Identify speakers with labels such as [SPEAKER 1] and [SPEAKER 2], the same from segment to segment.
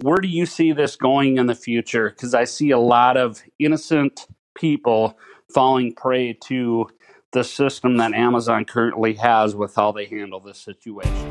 [SPEAKER 1] where do you see this going in the future? Because I see a lot of innocent people falling prey to the system that Amazon currently has with how they handle this situation.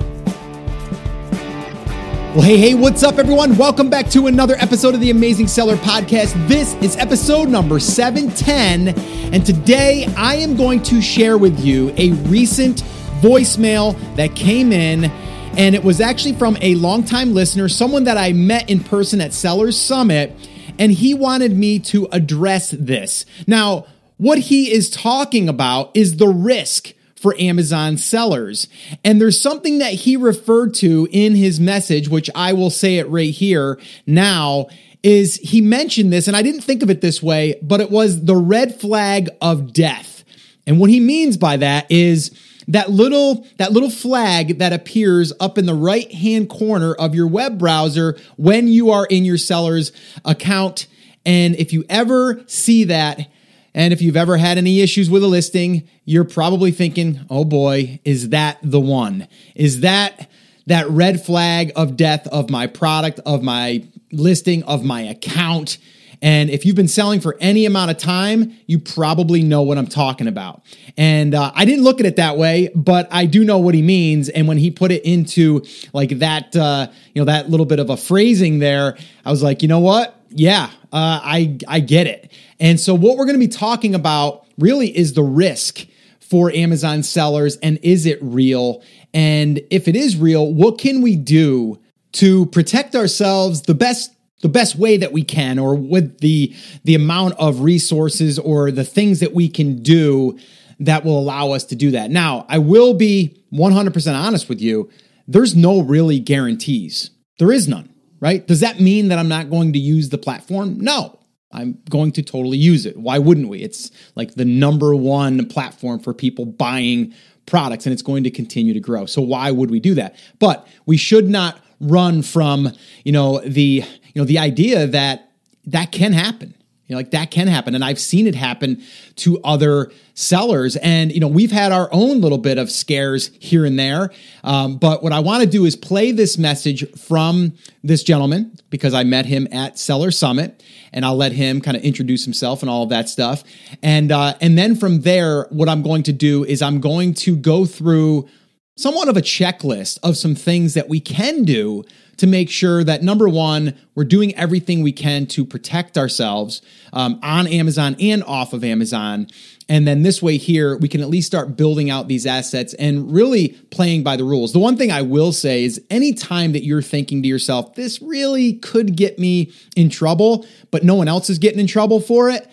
[SPEAKER 2] Well, hey, hey, what's up, everyone? Welcome back to another episode of the Amazing Seller Podcast. This is episode number 710, and today I am going to share with you a recent voicemail that came in and it was actually from a longtime listener, someone that I met in person at Sellers Summit, and he wanted me to address this. Now, what he is talking about is the risk for Amazon sellers. And there's something that he referred to in his message, which I will say it right here now, is he mentioned this, and I didn't think of it this way, but it was the red flag of death. And what he means by that is that little that little flag that appears up in the right hand corner of your web browser when you are in your seller's account. And if you ever see that and if you've ever had any issues with a listing you're probably thinking oh boy is that the one? Is that that red flag of death of my product of my listing of my account and if you've been selling for any amount of time, you probably know what I'm talking about. And uh, I didn't look at it that way, but I do know what he means. And when he put it into like that, uh, you know, that little bit of a phrasing there, I was like, you know what? Yeah, uh, I I get it. And so what we're going to be talking about really is the risk for Amazon sellers, and is it real? And if it is real, what can we do to protect ourselves the best the best way that we can or with the the amount of resources or the things that we can do that will allow us to do that. Now, I will be 100% honest with you. There's no really guarantees. There is none, right? Does that mean that I'm not going to use the platform? No. I'm going to totally use it. Why wouldn't we? It's like the number one platform for people buying products and it's going to continue to grow. So why would we do that? But we should not run from, you know, the you know, the idea that that can happen. You know, like that can happen. And I've seen it happen to other sellers. And, you know, we've had our own little bit of scares here and there. Um, but what I want to do is play this message from this gentleman because I met him at Seller Summit and I'll let him kind of introduce himself and all of that stuff. And, uh, and then from there, what I'm going to do is I'm going to go through somewhat of a checklist of some things that we can do to make sure that number one, we're doing everything we can to protect ourselves um, on Amazon and off of Amazon. And then this way, here, we can at least start building out these assets and really playing by the rules. The one thing I will say is anytime that you're thinking to yourself, this really could get me in trouble, but no one else is getting in trouble for it,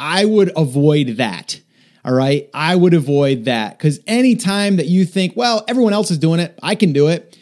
[SPEAKER 2] I would avoid that. All right. I would avoid that because anytime that you think, well, everyone else is doing it, I can do it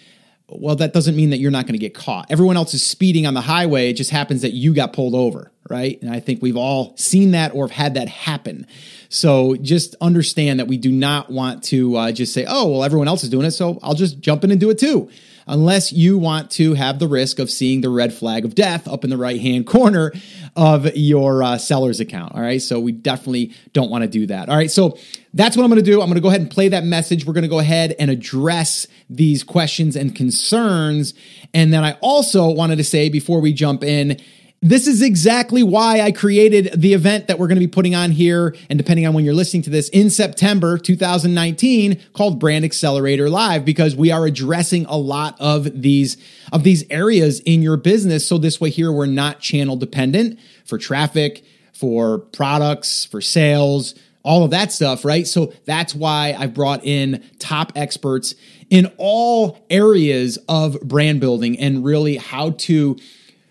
[SPEAKER 2] well, that doesn't mean that you're not going to get caught. Everyone else is speeding on the highway. It just happens that you got pulled over, right? And I think we've all seen that or have had that happen. So just understand that we do not want to uh, just say, oh, well, everyone else is doing it. So I'll just jump in and do it too. Unless you want to have the risk of seeing the red flag of death up in the right hand corner of your uh, seller's account. All right. So we definitely don't want to do that. All right. So that's what I'm going to do. I'm going to go ahead and play that message. We're going to go ahead and address these questions and concerns. And then I also wanted to say before we jump in, this is exactly why I created the event that we're going to be putting on here. And depending on when you're listening to this in September 2019 called Brand Accelerator Live, because we are addressing a lot of these, of these areas in your business. So this way here, we're not channel dependent for traffic, for products, for sales, all of that stuff, right? So that's why I've brought in top experts in all areas of brand building and really how to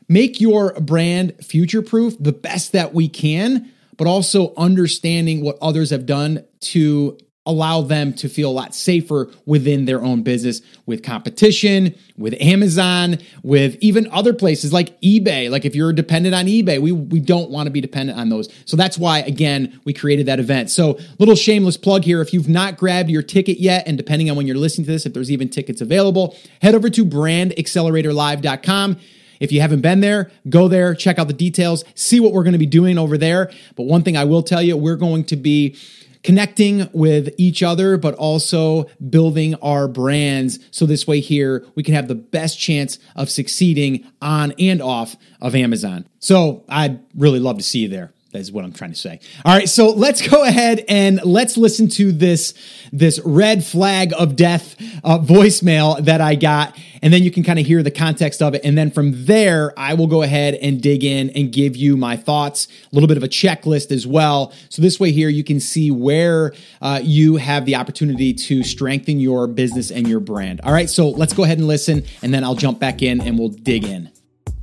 [SPEAKER 2] make your brand future proof the best that we can, but also understanding what others have done to allow them to feel a lot safer within their own business with competition, with Amazon, with even other places like eBay. Like if you're dependent on eBay, we, we don't want to be dependent on those. So that's why, again, we created that event. So little shameless plug here. If you've not grabbed your ticket yet, and depending on when you're listening to this, if there's even tickets available, head over to brandacceleratorlive.com. If you haven't been there, go there, check out the details, see what we're going to be doing over there. But one thing I will tell you, we're going to be connecting with each other, but also building our brands. So this way here, we can have the best chance of succeeding on and off of Amazon. So I'd really love to see you there. That is what I'm trying to say. All right, so let's go ahead and let's listen to this this red flag of death uh, voicemail that I got, and then you can kind of hear the context of it. And then from there, I will go ahead and dig in and give you my thoughts, a little bit of a checklist as well. So this way here, you can see where uh, you have the opportunity to strengthen your business and your brand. All right, so let's go ahead and listen, and then I'll jump back in and we'll dig in.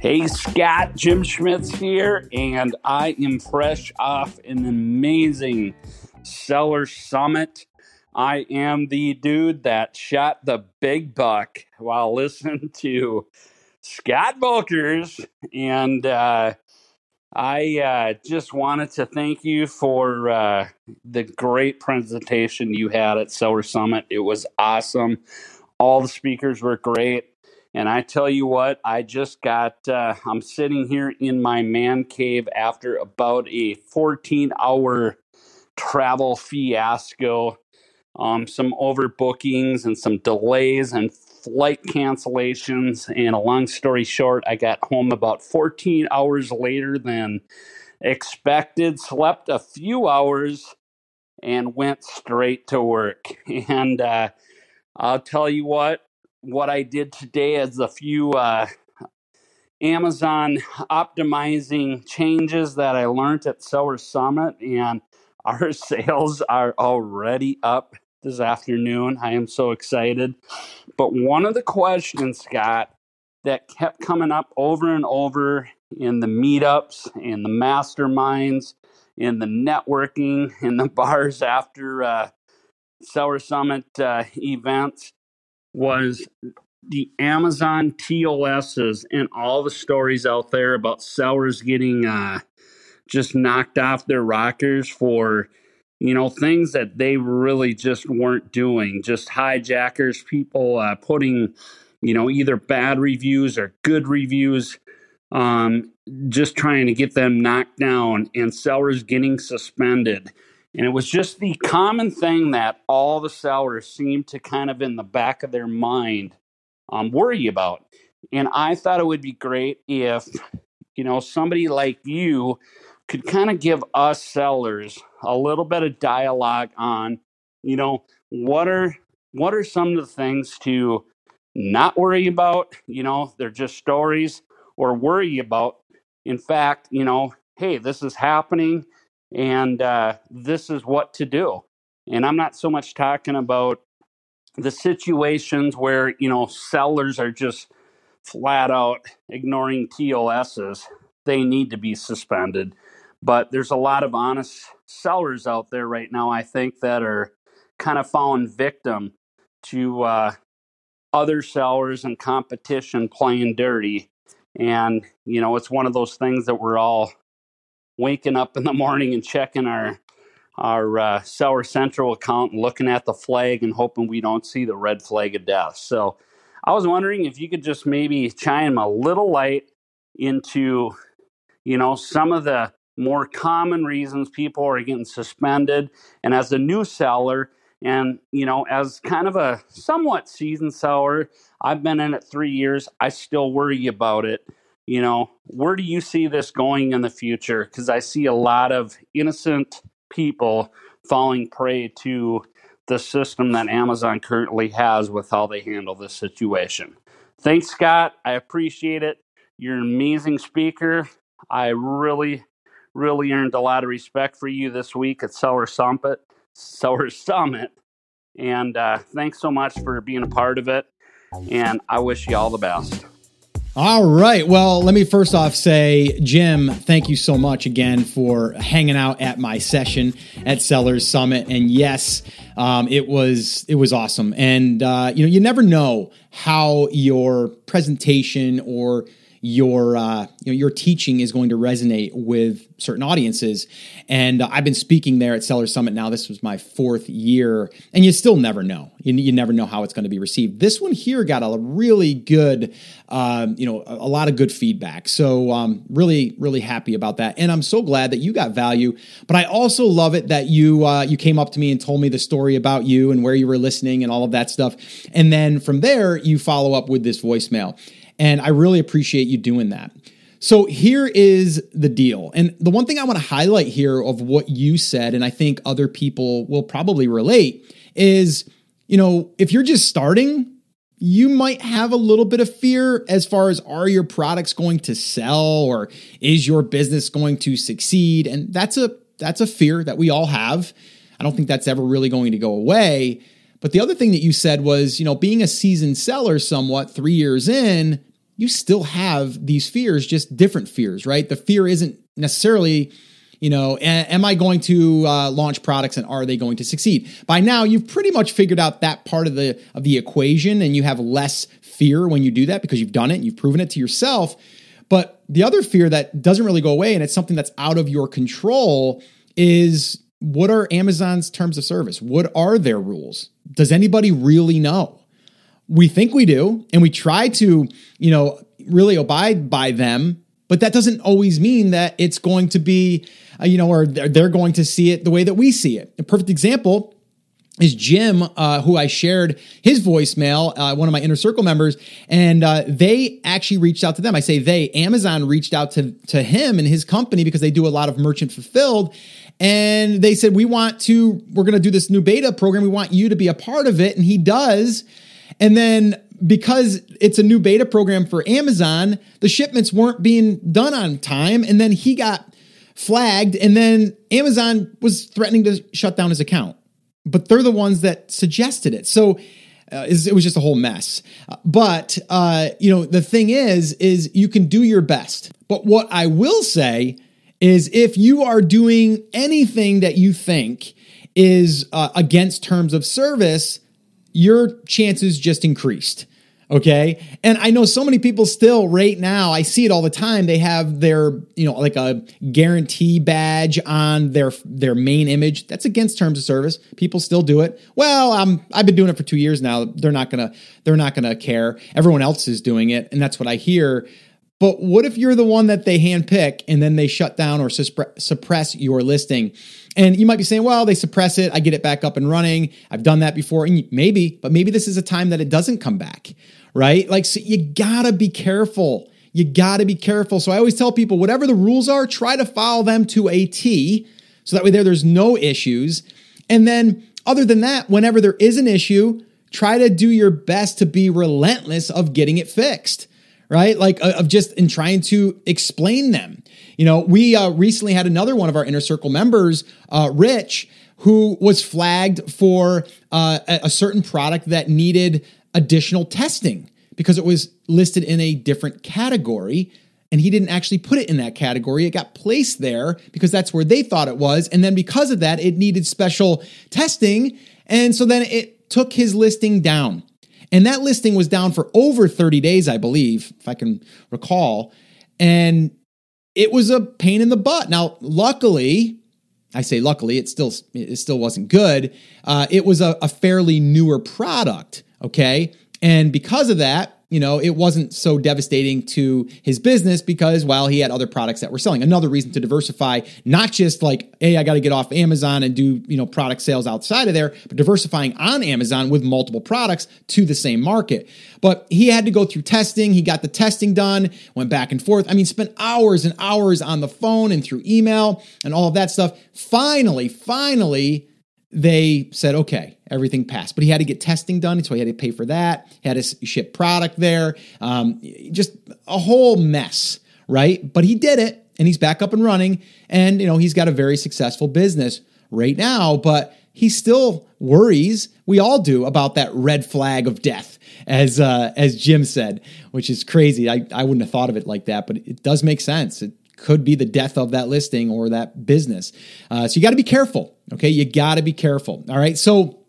[SPEAKER 1] Hey Scott, Jim Schmitz here, and I am fresh off an amazing seller summit. I am the dude that shot the big buck while listening to Scott Voelker's, and uh, I uh, just wanted to thank you for uh, the great presentation you had at Seller Summit. It was awesome. All the speakers were great. And I tell you what, I just got, uh, I'm sitting here in my man cave after about a 14 hour travel fiasco, um, some overbookings and some delays and flight cancellations. And a long story short, I got home about 14 hours later than expected, slept a few hours, and went straight to work. And uh, I'll tell you what, what I did today is a few uh, Amazon optimizing changes that I learned at Seller Summit, and our sales are already up this afternoon. I am so excited. But one of the questions, Scott, that kept coming up over and over in the meetups in the masterminds in the networking in the bars after uh, Seller Summit uh, events was the Amazon TOSs and all the stories out there about sellers getting uh, just knocked off their rockers for you know things that they really just weren't doing. Just hijackers people uh, putting you know either bad reviews or good reviews um, just trying to get them knocked down and sellers getting suspended and it was just the common thing that all the sellers seemed to kind of in the back of their mind um, worry about. And I thought it would be great if, you know, somebody like you could kind of give us sellers a little bit of dialogue on, you know, what are what are some of the things to not worry about, you know, they're just stories or worry about. In fact, you know, hey, this is happening and uh, this is what to do. And I'm not so much talking about the situations where you know sellers are just flat out ignoring TOSs. They need to be suspended. But there's a lot of honest sellers out there right now, I think, that are kind of falling victim to uh, other sellers and competition playing dirty. And, you know, it's one of those things that we're all waking up in the morning and checking our our uh, Seller Central account and looking at the flag and hoping we don't see the red flag of death. So I was wondering if you could just maybe chime a little light into, you know, some of the more common reasons people are getting suspended. And as a new seller, and you know, as kind of a somewhat seasoned seller, I've been in it three years. I still worry about it you know, where do you see this going in the future? Because I see a lot of innocent people falling prey to the system that Amazon currently has with how they handle this situation. Thanks, Scott. I appreciate it. You're an amazing speaker. I really, really earned a lot of respect for you this week at Seller Summit. Seller Summit. And uh, thanks so much for being a part of it. And I wish you all the best.
[SPEAKER 2] All right. Well, let me first off say, Jim, thank you so much again for hanging out at my session at Sellers Summit. And yes, um, it was it was awesome. And uh, you know, you never know how your presentation or your uh, you know, your teaching is going to resonate with certain audiences. And uh, I've been speaking there at Seller Summit now. This was my fourth year, and you still never know. You, you never know how it's going to be received. This one here got a really good, um, you know, a, a, lot of good feedback. So um, really, really happy about that, and I'm so glad that you got value. But I also love it that you uh, you came up to me and told me the story about you and where you were listening and all of that stuff, and then from there you follow up with this voicemail. And I really appreciate you doing that. So here is the deal. And the one thing I want to highlight here of what you said, and I think other people will probably relate, is you know, if you're just starting, you might have a little bit of fear as far as are your products going to sell or is your business going to succeed? And that's a that's a fear that we all have. I don't think that's ever really going to go away. But the other thing that you said was, you know, being a seasoned seller somewhat 3 years in, you still have these fears, just different fears, right? The fear isn't necessarily, you know, am I going to uh, launch products and are they going to succeed? By now, you've pretty much figured out that part of the of the equation, and you have less fear when you do that because you've done it, and you've proven it to yourself. But the other fear that doesn't really go away, and it's something that's out of your control, is what are Amazon's terms of service? What are their rules? Does anybody really know? we think we do and we try to you know really abide by them but that doesn't always mean that it's going to be uh, you know or they're going to see it the way that we see it a perfect example is Jim, uh, who I shared his voicemail, uh, one of my inner circle members, and uh, they actually reached out to them. I say they, Amazon reached out to, to him and his company because they do a lot of merchant fulfilled. And they said, We want to, we're going to do this new beta program. We want you to be a part of it. And he does. And then because it's a new beta program for Amazon, the shipments weren't being done on time. And then he got flagged, and then Amazon was threatening to shut down his account. But they're the ones that suggested it. So uh, it was just a whole mess. But uh, you know, the thing is, is you can do your best. But what I will say is, if you are doing anything that you think is uh, against terms of service, your chances just increased. Okay. And I know so many people still right now, I see it all the time. They have their, you know, like a guarantee badge on their their main image. That's against terms of service. People still do it. Well, I'm I've been doing it for two years now. They're not gonna they're not gonna care. Everyone else is doing it, and that's what I hear. But what if you're the one that they handpick and then they shut down or suppress your listing? And you might be saying, well, they suppress it. I get it back up and running. I've done that before. And maybe, but maybe this is a time that it doesn't come back, right? Like, so you gotta be careful. You gotta be careful. So I always tell people, whatever the rules are, try to follow them to a T. So that way there, there's no issues. And then other than that, whenever there is an issue, try to do your best to be relentless of getting it fixed right? Like uh, of just in trying to explain them. You know, we uh, recently had another one of our inner circle members, uh, Rich, who was flagged for uh, a certain product that needed additional testing because it was listed in a different category and he didn't actually put it in that category. It got placed there because that's where they thought it was. And then because of that, it needed special testing. And so then it took his listing down. And that listing was down for over 30 days, I believe, if I can recall. And it was a pain in the butt. Now, luckily, I say luckily, it still it still wasn't good. Uh, it was a, a fairly newer product, okay, and because of that, you know, it wasn't so devastating to his business because, well, he had other products that were selling. Another reason to diversify, not just like, hey, I got to get off Amazon and do, you know, product sales outside of there, but diversifying on Amazon with multiple products to the same market. But he had to go through testing. He got the testing done, went back and forth. I mean, spent hours and hours on the phone and through email and all of that stuff. Finally, finally, they said, okay, everything passed. But he had to get testing done, so he had to pay for that. He had to ship product there. Um, just a whole mess, right? But he did it, and he's back up and running. And, you know, he's got a very successful business right now, but he still worries. We all do about that red flag of death, as uh, as Jim said, which is crazy. I, I wouldn't have thought of it like that, but it does make sense. It could be the death of that listing or that business. Uh, so you got to be careful. Okay. You got to be careful. All right. So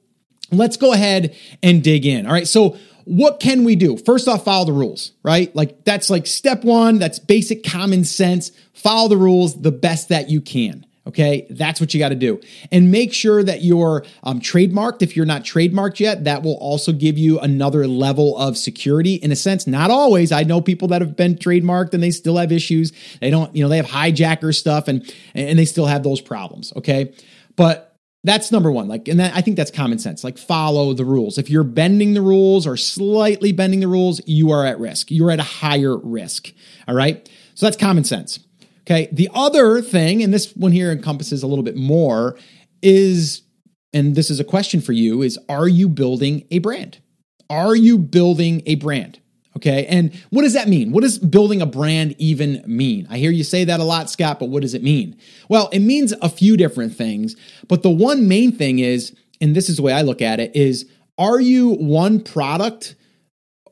[SPEAKER 2] let's go ahead and dig in. All right. So what can we do? First off, follow the rules, right? Like that's like step one, that's basic common sense. Follow the rules the best that you can. Okay, that's what you got to do. And make sure that you're um, trademarked. If you're not trademarked yet, that will also give you another level of security in a sense. Not always. I know people that have been trademarked and they still have issues. They don't, you know, they have hijacker stuff and and they still have those problems. Okay, but that's number one. Like, and that, I think that's common sense. Like, follow the rules. If you're bending the rules or slightly bending the rules, you are at risk. You're at a higher risk. All right. So that's common sense. Okay. The other thing, and this one here encompasses a little bit more, is, and this is a question for you, is are you building a brand? Are you building a brand? Okay. And what does that mean? What does building a brand even mean? I hear you say that a lot, Scott, but what does it mean? Well, it means a few different things. But the one main thing is, and this is the way I look at it, is are you one product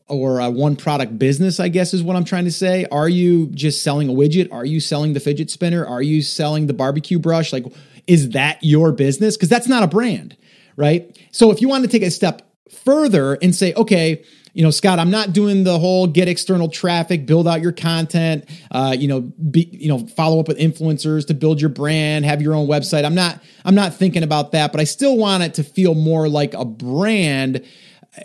[SPEAKER 2] or a one product business, I guess is what I'm trying to say. Are you just selling a widget? Are you selling the fidget spinner? Are you selling the barbecue brush? Like, is that your business? Because that's not a brand, right? So if you want to take a step further and say, okay, you know, Scott, I'm not doing the whole get external traffic, build out your content, uh, you know, be, you know, follow up with influencers to build your brand, have your own website. I'm not, I'm not thinking about that, but I still want it to feel more like a brand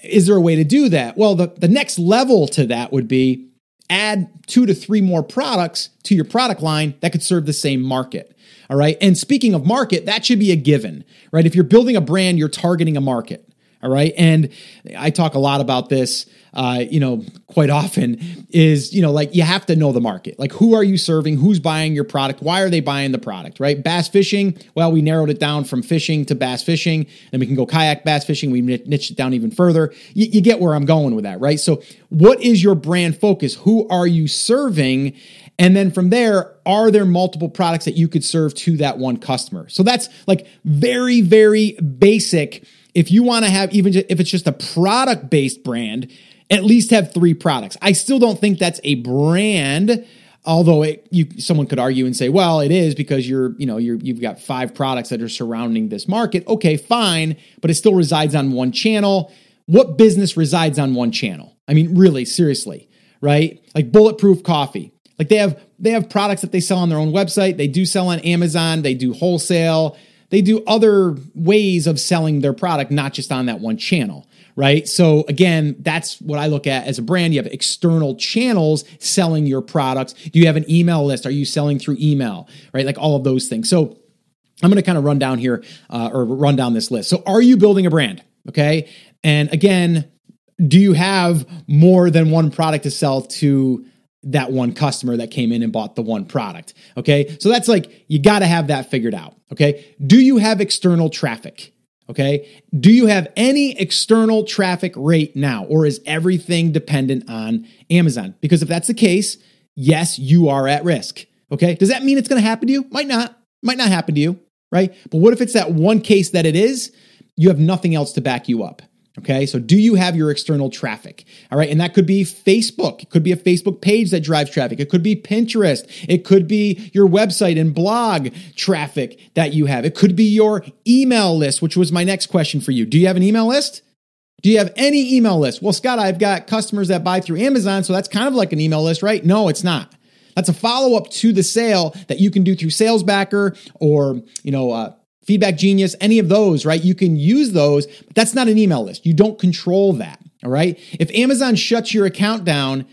[SPEAKER 2] is there a way to do that? Well, the, the next level to that would be add two to three more products to your product line that could serve the same market. All right. And speaking of market, that should be a given, right? If you're building a brand, you're targeting a market. All right. And I talk a lot about this uh, you know, quite often is, you know, like you have to know the market. Like, who are you serving? Who's buying your product? Why are they buying the product, right? Bass fishing, well, we narrowed it down from fishing to bass fishing. and we can go kayak bass fishing. We niched it down even further. You, you get where I'm going with that, right? So, what is your brand focus? Who are you serving? And then from there, are there multiple products that you could serve to that one customer? So that's like very, very basic. If you want to have, even if it's just a product based brand, at least have three products. I still don't think that's a brand. Although it, you, someone could argue and say, well, it is because you're, you know, you're, you've got five products that are surrounding this market. Okay, fine, but it still resides on one channel. What business resides on one channel? I mean, really, seriously, right? Like bulletproof coffee. Like they have they have products that they sell on their own website. They do sell on Amazon. They do wholesale. They do other ways of selling their product, not just on that one channel right? So again, that's what I look at as a brand. You have external channels selling your products. Do you have an email list? Are you selling through email, right? Like all of those things. So I'm going to kind of run down here uh, or run down this list. So are you building a brand? Okay. And again, do you have more than one product to sell to that one customer that came in and bought the one product? Okay. So that's like, you got to have that figured out. Okay. Do you have external traffic? Okay. Do you have any external traffic rate now, or is everything dependent on Amazon? Because if that's the case, yes, you are at risk. Okay. Does that mean it's going to happen to you? Might not. Might not happen to you. Right. But what if it's that one case that it is? You have nothing else to back you up. Okay, so do you have your external traffic? All right, and that could be Facebook. It could be a Facebook page that drives traffic. It could be Pinterest. It could be your website and blog traffic that you have. It could be your email list, which was my next question for you. Do you have an email list? Do you have any email list? Well, Scott, I've got customers that buy through Amazon, so that's kind of like an email list, right? No, it's not. That's a follow up to the sale that you can do through SalesBacker or you know uh, Feedback Genius, any of those, right? You can use those, but that's not an email list. You don't control that. All right. If Amazon shuts your account down,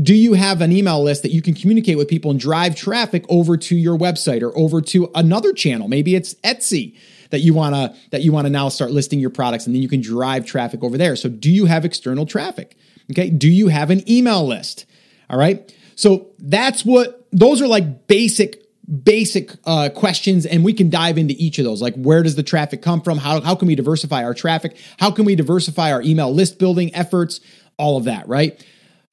[SPEAKER 2] do you have an email list that you can communicate with people and drive traffic over to your website or over to another channel? Maybe it's Etsy that you want to that you want to now start listing your products and then you can drive traffic over there. So do you have external traffic? Okay? Do you have an email list? All right? So that's what those are like basic basic uh, questions and we can dive into each of those. Like where does the traffic come from? How, how can we diversify our traffic? How can we diversify our email list building efforts? All of that right?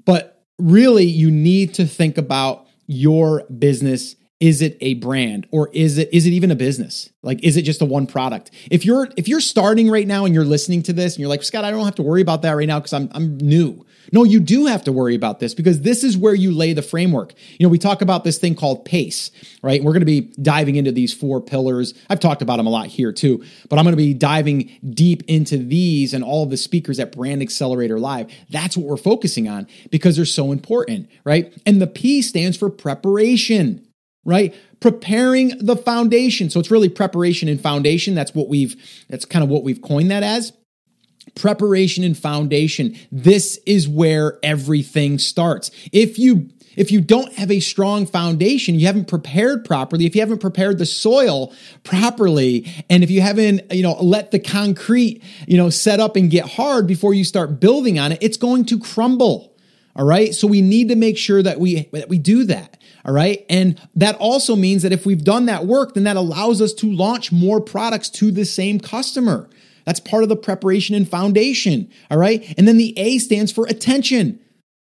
[SPEAKER 2] But really you need to think about your business. Is it a brand or is it is it even a business? Like is it just a one product? If you're if you're starting right now and you're listening to this and you're like scott i don't have to worry about that right now because I'm, I'm new no you do have to worry about this because this is where you lay the framework you know we talk about this thing called pace right we're going to be diving into these four pillars i've talked about them a lot here too but i'm going to be diving deep into these and all of the speakers at brand accelerator live that's what we're focusing on because they're so important right and the p stands for preparation right? Preparing the foundation. So it's really preparation and foundation. That's what we've, that's kind of what we've coined that as. Preparation and foundation. This is where everything starts. If you if you don't have a strong foundation, you haven't prepared properly, if you haven't prepared the soil properly, and if you haven't, you know, let the concrete, you know, set up and get hard before you start building on it, it's going to crumble. All right. So we need to make sure that we, that we do that. All right. And that also means that if we've done that work, then that allows us to launch more products to the same customer. That's part of the preparation and foundation. All right. And then the A stands for attention,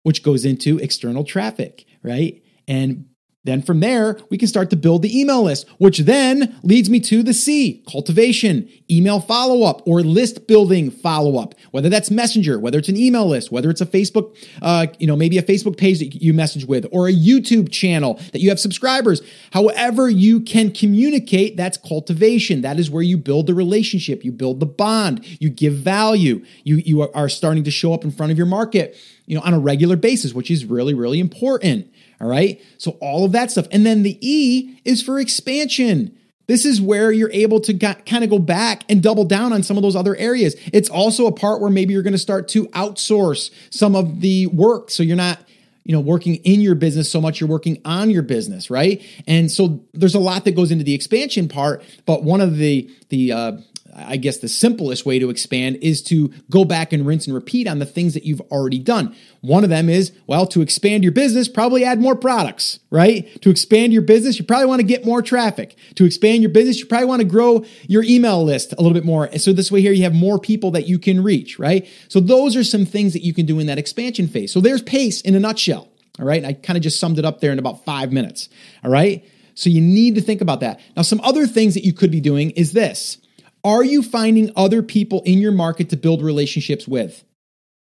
[SPEAKER 2] which goes into external traffic, right? And then from there, we can start to build the email list, which then leads me to the C, cultivation, email follow up, or list building follow up. Whether that's Messenger, whether it's an email list, whether it's a Facebook, uh, you know, maybe a Facebook page that you message with, or a YouTube channel that you have subscribers. However, you can communicate, that's cultivation. That is where you build the relationship, you build the bond, you give value, you you are starting to show up in front of your market, you know, on a regular basis, which is really really important. All right. So all of that stuff. And then the E is for expansion. This is where you're able to kind of go back and double down on some of those other areas. It's also a part where maybe you're going to start to outsource some of the work. So you're not, you know, working in your business so much, you're working on your business, right? And so there's a lot that goes into the expansion part. But one of the, the, uh, I guess the simplest way to expand is to go back and rinse and repeat on the things that you've already done. One of them is, well, to expand your business, probably add more products, right? To expand your business, you probably want to get more traffic. To expand your business, you probably want to grow your email list a little bit more. And So this way here, you have more people that you can reach, right? So those are some things that you can do in that expansion phase. So there's pace in a nutshell. All right. I kind of just summed it up there in about five minutes. All right. So you need to think about that. Now, some other things that you could be doing is this are you finding other people in your market to build relationships with?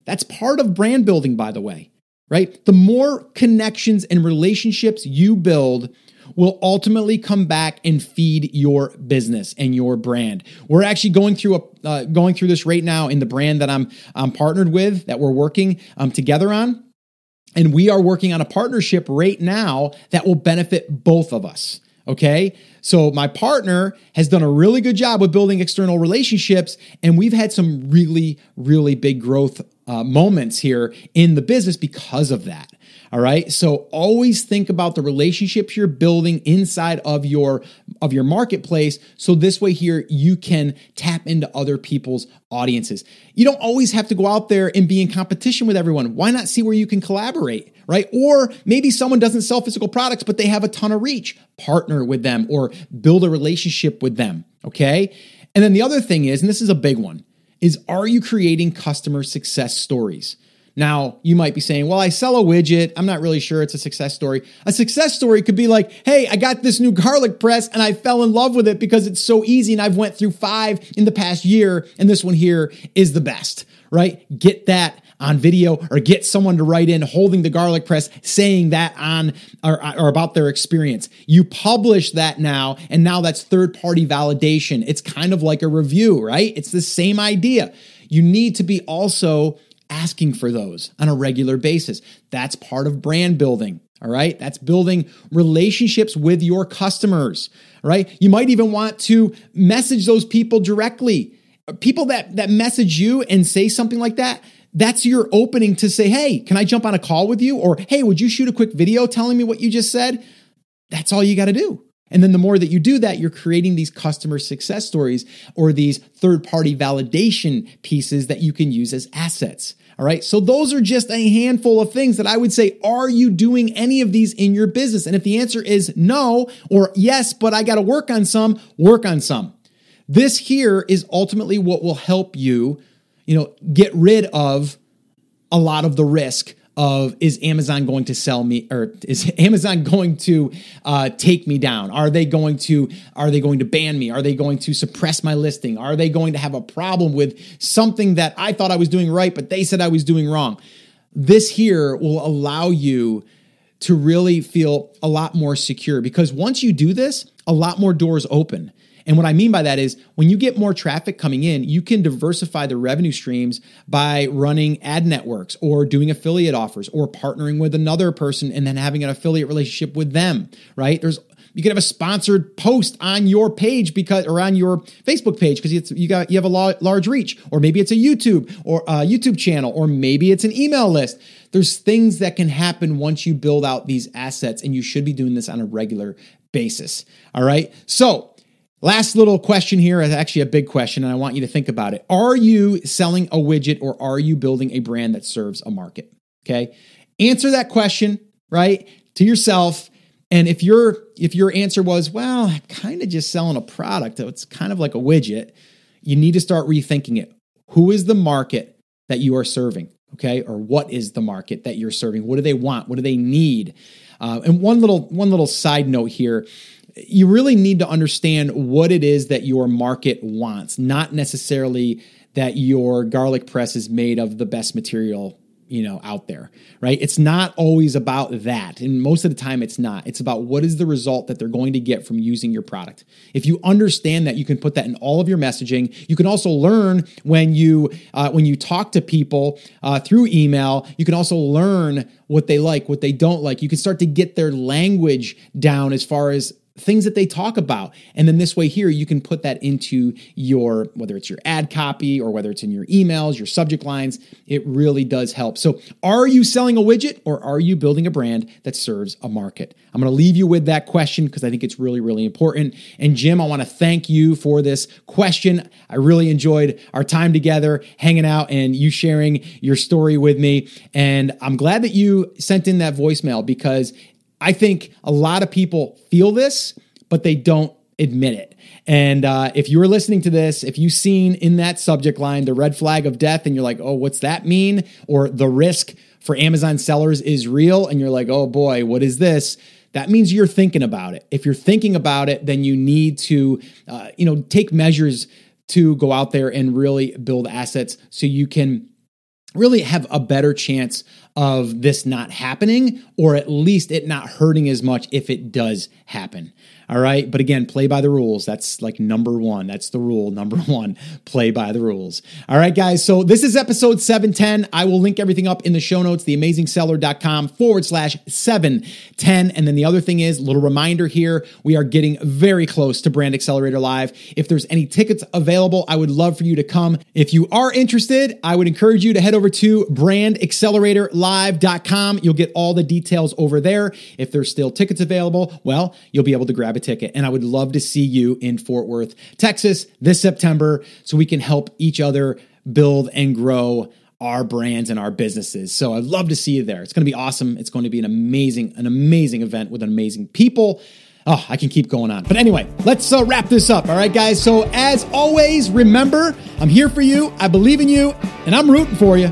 [SPEAKER 2] That's part of brand building, by the way, right? The more connections and relationships you build will ultimately come back and feed your business and your brand. We're actually going through a uh, going through this right now in the brand that I'm I'm partnered with that we're working um, together on, and we are working on a partnership right now that will benefit both of us. Okay. So my partner has done a really good job with building external relationships, and we've had some really, really big growth uh, moments here in the business because of that. All right. So always think about the relationships you're building inside of your of your marketplace. So this way here you can tap into other people's audiences. You don't always have to go out there and be in competition with everyone. Why not see where you can collaborate, right? Or maybe someone doesn't sell physical products, but they have a ton of reach. Partner with them or build a relationship with them. Okay. And then the other thing is, and this is a big one, is are you creating customer success stories? Now, you might be saying, well, I sell a widget. I'm not really sure it's a success story. A success story could be like, hey, I got this new garlic press and I fell in love with it because it's so easy and I've went through five in the past year and this one here is the best, right? Get that on video or get someone to write in holding the garlic press saying that on or, or about their experience. You publish that now and now that's third party validation. It's kind of like a review, right? It's the same idea. You need to be also asking for those on a regular basis. That's part of brand building. All right. That's building relationships with your customers. Right. You might even want to message those people directly. People that, that message you and say something like that, that's your opening to say, Hey, can I jump on a call with you? Or, Hey, would you shoot a quick video telling me what you just said? That's all you got to do. And then the more that you do that, you're creating these customer success stories or these third party validation pieces that you can use as assets. All right. So those are just a handful of things that I would say, are you doing any of these in your business? And if the answer is no or yes, but I got to work on some, work on some. This here is ultimately what will help you, you know, get rid of a lot of the risk of is Amazon going to sell me or is Amazon going to uh, take me down? Are they going to are they going to ban me? Are they going to suppress my listing? Are they going to have a problem with something that I thought I was doing right, but they said I was doing wrong? This here will allow you to really feel a lot more secure because once you do this, a lot more doors open. And what I mean by that is when you get more traffic coming in, you can diversify the revenue streams by running ad networks or doing affiliate offers or partnering with another person and then having an affiliate relationship with them, right? There's you can have a sponsored post on your page because or on your Facebook page because you got you have a large reach or maybe it's a YouTube or a YouTube channel or maybe it's an email list. There's things that can happen once you build out these assets and you should be doing this on a regular basis. All right? So, Last little question here is actually a big question, and I want you to think about it. Are you selling a widget or are you building a brand that serves a market? Okay. Answer that question, right, to yourself. And if your if your answer was, well, I'm kind of just selling a product, it's kind of like a widget, you need to start rethinking it. Who is the market that you are serving? Okay. Or what is the market that you're serving? What do they want? What do they need? Uh, and one little one little side note here you really need to understand what it is that your market wants, not necessarily that your garlic press is made of the best material you know out there right? It's not always about that and most of the time it's not. It's about what is the result that they're going to get from using your product. If you understand that you can put that in all of your messaging. You can also learn when you uh, when you talk to people uh, through email. You can also learn what they like what they don't like. You can start to get their language down as far as things that they talk about. And then this way here, you can put that into your, whether it's your ad copy or whether it's in your emails, your subject lines, it really does help. So are you selling a widget or are you building a brand that serves a market? I'm going to leave you with that question because I think it's really, really important. And Jim, I want to thank you for this question. I really enjoyed our time together, hanging out and you sharing your story with me. And I'm glad that you sent in that voicemail because I think a lot of people feel this, but they don't admit it. And uh, if you're listening to this, if you've seen in that subject line the red flag of death and you're like, oh, what's that mean? Or the risk for Amazon sellers is real, and you're like, oh boy, what is this? That means you're thinking about it. If you're thinking about it, then you need to, uh, you know, take measures to go out there and really build assets so you can really have a better chance of this not happening or at least it not hurting as much if it does happen. All right. But again, play by the rules. That's like number one. That's the rule. Number one, play by the rules. All right, guys. So this is episode 710. I will link everything up in the show notes, theamazingseller.com forward slash 710. And then the other thing is, little reminder here, we are getting very close to Brand Accelerator Live. If there's any tickets available, I would love for you to come. If you are interested, I would encourage you to head over to brandacceleratorlive.com. You'll get all the details over there. If there's still tickets available, well, you'll be able to grab a ticket. And I would love to see you in Fort Worth, Texas this September so we can help each other build and grow our brands and our businesses. So I'd love to see you there. It's going to be awesome. It's going to be an amazing, an amazing event with amazing people. Oh, I can keep going on. But anyway, let's uh, wrap this up. All right, guys. So as always, remember, I'm here for you. I believe in you and I'm rooting for you.